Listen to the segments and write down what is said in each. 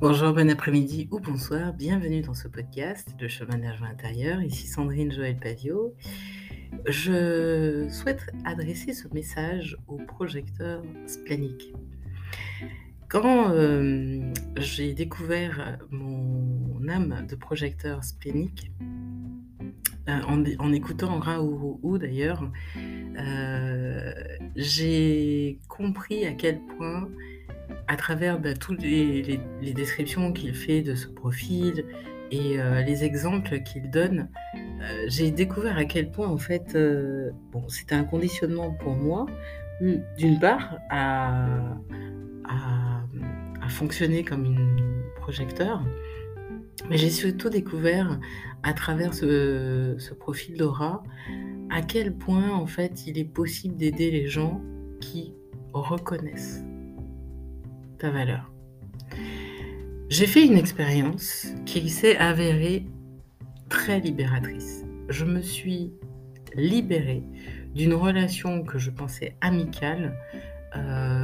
Bonjour, bon après-midi ou bonsoir, bienvenue dans ce podcast de chemin d'énergie intérieur. Ici Sandrine Joël Pavio. Je souhaite adresser ce message aux projecteurs spléniques. Quand euh, j'ai découvert mon âme de projecteur splénique, euh, en, écoutant Raoult d'ailleurs, euh, j'ai compris à quel point à travers bah, toutes les, descriptions qu'il fait de ce profil et euh, les exemples qu'il donne, j'ai découvert à quel point en fait, bon, c'était un conditionnement pour moi, d'une part à, fonctionner comme une projecteur, mais j'ai surtout découvert à travers ce, profil d'aura à quel point en fait il est possible d'aider les gens qui reconnaissent ta valeur. J'ai fait une expérience qui s'est avérée très libératrice. Je me suis libérée d'une relation que je pensais amicale euh,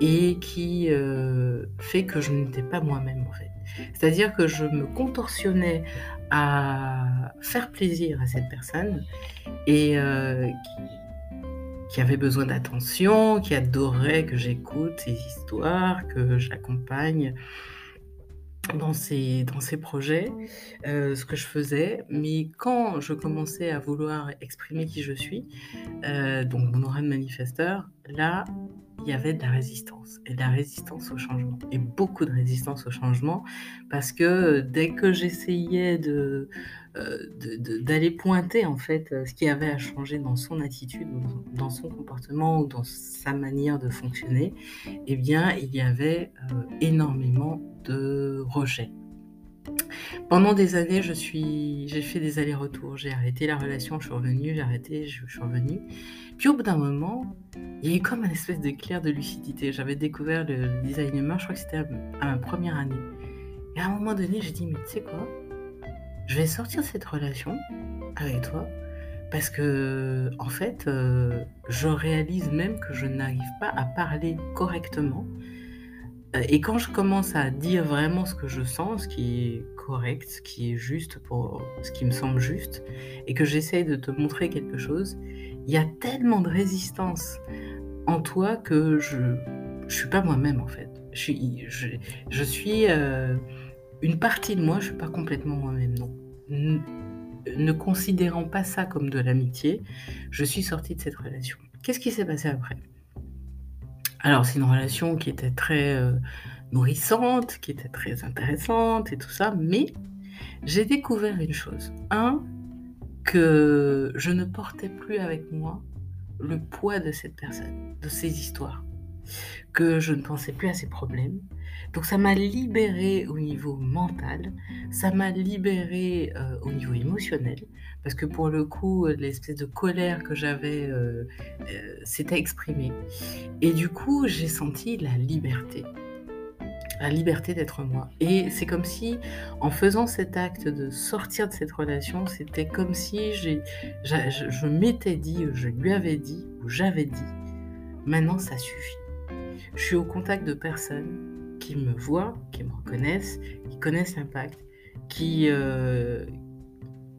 et qui euh, fait que je n'étais pas moi-même en fait. C'est-à-dire que je me contorsionnais à faire plaisir à cette personne et euh, qui avait besoin d'attention, qui adorait que j'écoute ses histoires, que j'accompagne dans ses, dans ses projets, euh, ce que je faisais. Mais quand je commençais à vouloir exprimer qui je suis, donc mon aura de manifesteur, là, il y avait de la résistance et de la résistance au changement et beaucoup de résistance au changement parce que dès que j'essayais euh, d'aller pointer en fait ce qui avait à changer dans son attitude dans son comportement ou dans sa manière de fonctionner, eh bien il y avait euh, énormément de rejet. Pendant des années, je suis, j'ai fait des allers-retours. J'ai arrêté la relation, je suis revenue, j'ai arrêté, je suis revenue. Puis au bout d'un moment, il y a eu comme un espèce d'éclair de lucidité. J'avais découvert le design humain, je crois que c'était à ma première année. Et à un moment donné, j'ai dit, mais tu sais quoi? Je vais sortir de cette relation avec toi parce que, en fait, euh, je réalise même que je n'arrive pas à parler correctement. Euh, et quand je commence à dire vraiment ce que je sens, ce qui est correct, ce qui est juste pour ce qui me semble juste, et que j'essaye de te montrer quelque chose, il y a tellement de résistance en toi que je ne suis pas moi-même en fait. Je suis, euh, une partie de moi, je suis pas complètement moi-même, non. Ne, considérant pas ça comme de l'amitié, je suis sortie de cette relation. Qu'est-ce qui s'est passé après? Alors c'est une relation qui était très euh, nourrissante, qui était très intéressante et tout ça, mais j'ai découvert une chose. Un, que je ne portais plus avec moi le poids de cette personne, de ses histoires, que je ne pensais plus à ses problèmes. Donc ça m'a libérée au niveau mental, ça m'a libérée euh, au niveau émotionnel, parce que pour le coup, l'espèce de colère que j'avais euh, euh, s'était exprimée. Et du coup, j'ai senti la liberté la liberté d'être moi. Et c'est comme si, en faisant cet acte de sortir de cette relation, c'était comme si je m'étais dit, je lui avais dit, ou j'avais dit, maintenant ça suffit. Je suis au contact de personnes qui me voient, qui me reconnaissent, qui connaissent l'impact, qui, euh,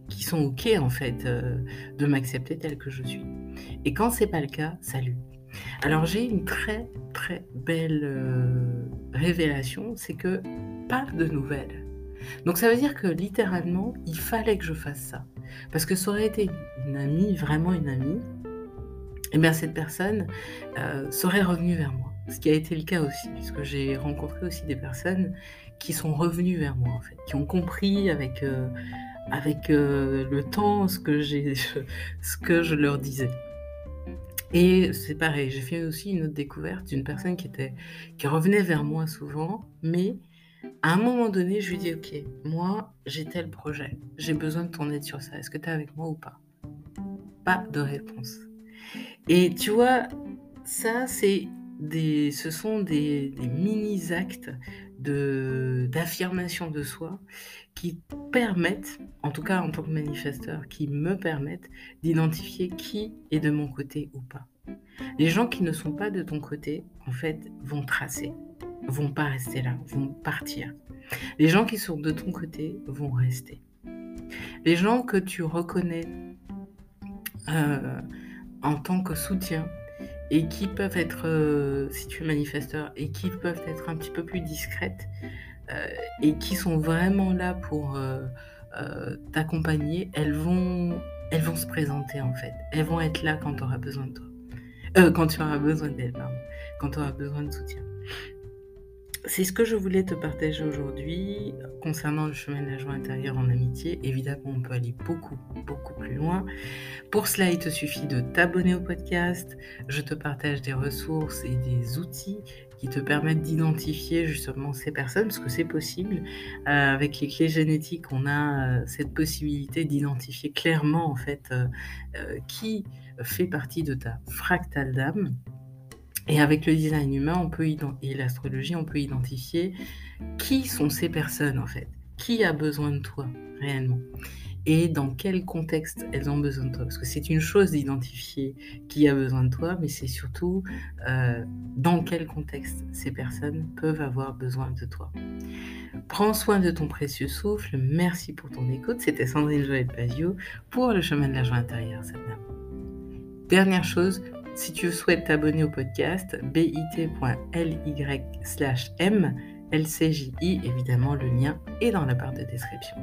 qui sont OK en fait euh, de m'accepter tel que je suis. Et quand c'est pas le cas, salut. Alors j'ai une très très belle euh, révélation, c'est que pas de nouvelles. Donc ça veut dire que littéralement, il fallait que je fasse ça. Parce que ça aurait été une amie, vraiment une amie, et eh bien cette personne serait revenue vers moi. Ce qui a été le cas aussi, puisque j'ai rencontré aussi des personnes qui sont revenues vers moi, en fait, qui ont compris avec, euh, avec le temps ce que, ce que je leur disais. Et c'est pareil, j'ai fait aussi une autre découverte d'une personne qui, était, qui revenait vers moi souvent, mais à un moment donné, je lui dis, ok, moi, j'ai tel projet, j'ai besoin de ton aide sur ça, est-ce que tu es avec moi ou pas? Pas de réponse. Et tu vois, ça, c'est ce sont des, des mini-actes d'affirmation de, soi qui permettent, en tout cas en tant que manifesteur, qui me permettent d'identifier qui est de mon côté ou pas. Les gens qui ne sont pas de ton côté, en fait, vont tracer, vont pas rester là, vont partir. Les gens qui sont de ton côté vont rester. Les gens que tu reconnais euh, en tant que soutien et qui peuvent être, euh, si tu es manifesteur, et qui peuvent être un petit peu plus discrètes euh, et qui sont vraiment là pour t'accompagner, elles vont, elles vont se présenter en fait. Elles vont être là quand tu auras besoin de toi. quand tu auras besoin d'elles, pardon. Quand tu auras besoin de soutien. C'est ce que je voulais te partager aujourd'hui concernant le chemin de la joie intérieure en amitié. Évidemment, on peut aller beaucoup, beaucoup plus loin. Pour cela, il te suffit de t'abonner au podcast. Je te partage des ressources et des outils qui te permettent d'identifier justement ces personnes, parce que c'est possible. Euh, avec les clés génétiques, on a euh, cette possibilité d'identifier clairement en fait euh, qui fait partie de ta fractale d'âme. Et avec le design humain on peut et l'astrologie, on peut identifier qui sont ces personnes en fait, qui a besoin de toi réellement? Et dans quel contexte elles ont besoin de toi? Parce que c'est une chose d'identifier qui a besoin de toi, mais c'est surtout euh, dans quel contexte ces personnes peuvent avoir besoin de toi. Prends soin de ton précieux souffle. Merci pour ton écoute. C'était Sandrine Joël Pazio pour le chemin de la joie intérieure. Dernière chose, si tu souhaites t'abonner au podcast, bit.ly slash m LCJI, évidemment le lien est dans la barre de description.